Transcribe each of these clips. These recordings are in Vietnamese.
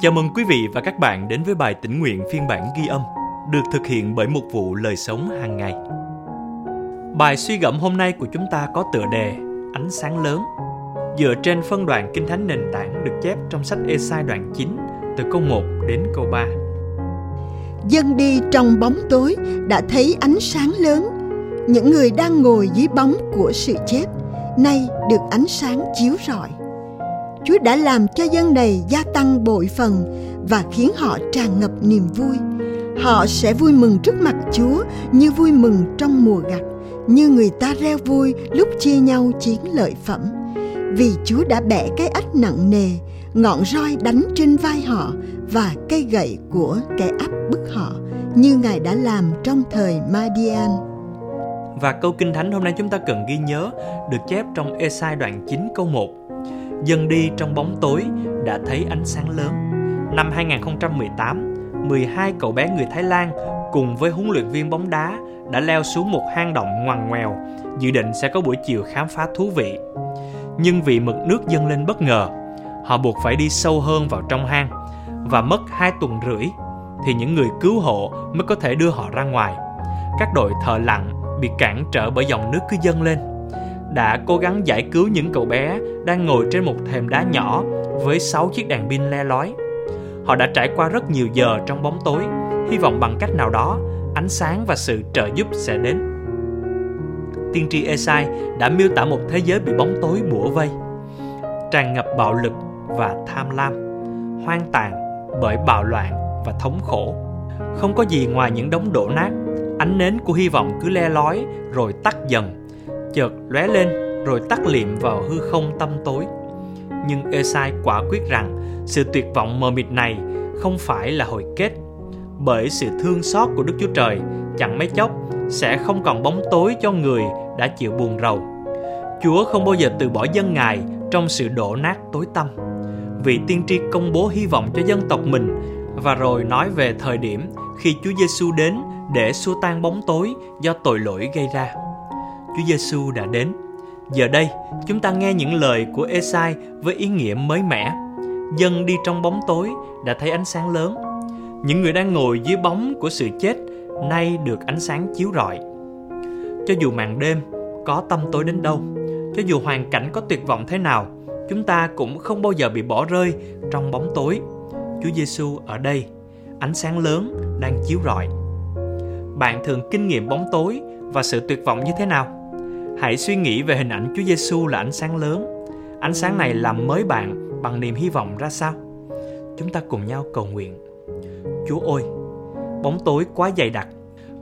Chào mừng quý vị và các bạn đến với bài tĩnh nguyện phiên bản ghi âm, được thực hiện bởi một vụ lời sống hàng ngày. Bài suy gẫm hôm nay của chúng ta có tựa đề Ánh sáng lớn, dựa trên phân đoạn Kinh Thánh nền tảng được chép trong sách Esai đoạn 9 từ câu 1 đến câu 3. Dân đi trong bóng tối đã thấy ánh sáng lớn. Những người đang ngồi dưới bóng của sự chết, nay được ánh sáng chiếu rọi. Chúa đã làm cho dân này gia tăng bội phần và khiến họ tràn ngập niềm vui. Họ sẽ vui mừng trước mặt Chúa như vui mừng trong mùa gặt, như người ta reo vui lúc chia nhau chiến lợi phẩm. Vì Chúa đã bẻ cái ách nặng nề, ngọn roi đánh trên vai họ và cây gậy của kẻ áp bức họ, như Ngài đã làm trong thời Madian. Và câu kinh thánh hôm nay chúng ta cần ghi nhớ được chép trong Esai đoạn 9 câu 1 dần đi trong bóng tối đã thấy ánh sáng lớn. Năm 2018, 12 cậu bé người Thái Lan cùng với huấn luyện viên bóng đá đã leo xuống một hang động ngoằn ngoèo, dự định sẽ có buổi chiều khám phá thú vị. Nhưng vì mực nước dâng lên bất ngờ, họ buộc phải đi sâu hơn vào trong hang và mất 2 tuần rưỡi thì những người cứu hộ mới có thể đưa họ ra ngoài. Các đội thợ lặn bị cản trở bởi dòng nước cứ dâng lên đã cố gắng giải cứu những cậu bé đang ngồi trên một thềm đá nhỏ với 6 chiếc đèn pin le lói. Họ đã trải qua rất nhiều giờ trong bóng tối, hy vọng bằng cách nào đó, ánh sáng và sự trợ giúp sẽ đến. Tiên tri Esai đã miêu tả một thế giới bị bóng tối bủa vây, tràn ngập bạo lực và tham lam, hoang tàn bởi bạo loạn và thống khổ. Không có gì ngoài những đống đổ nát, ánh nến của hy vọng cứ le lói rồi tắt dần, chợt lóe lên rồi tắt liệm vào hư không tâm tối. Nhưng Esai quả quyết rằng sự tuyệt vọng mờ mịt này không phải là hồi kết, bởi sự thương xót của Đức Chúa Trời chẳng mấy chốc sẽ không còn bóng tối cho người đã chịu buồn rầu. Chúa không bao giờ từ bỏ dân Ngài trong sự đổ nát tối tăm. Vị tiên tri công bố hy vọng cho dân tộc mình và rồi nói về thời điểm khi Chúa Giêsu đến để xua tan bóng tối do tội lỗi gây ra. Chúa Giêsu đã đến. Giờ đây, chúng ta nghe những lời của Esai với ý nghĩa mới mẻ. Dân đi trong bóng tối đã thấy ánh sáng lớn. Những người đang ngồi dưới bóng của sự chết nay được ánh sáng chiếu rọi. Cho dù màn đêm có tâm tối đến đâu, cho dù hoàn cảnh có tuyệt vọng thế nào, chúng ta cũng không bao giờ bị bỏ rơi trong bóng tối. Chúa Giêsu ở đây, ánh sáng lớn đang chiếu rọi. Bạn thường kinh nghiệm bóng tối và sự tuyệt vọng như thế nào? Hãy suy nghĩ về hình ảnh Chúa Giêsu là ánh sáng lớn. Ánh sáng này làm mới bạn bằng niềm hy vọng ra sao? Chúng ta cùng nhau cầu nguyện. Chúa ơi, bóng tối quá dày đặc.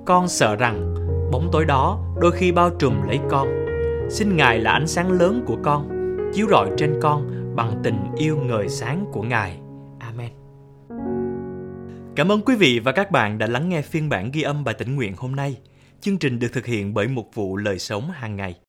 Con sợ rằng bóng tối đó đôi khi bao trùm lấy con. Xin Ngài là ánh sáng lớn của con, chiếu rọi trên con bằng tình yêu ngời sáng của Ngài. Amen. Cảm ơn quý vị và các bạn đã lắng nghe phiên bản ghi âm bài tĩnh nguyện hôm nay. Chương trình được thực hiện bởi một vụ lời sống hàng ngày.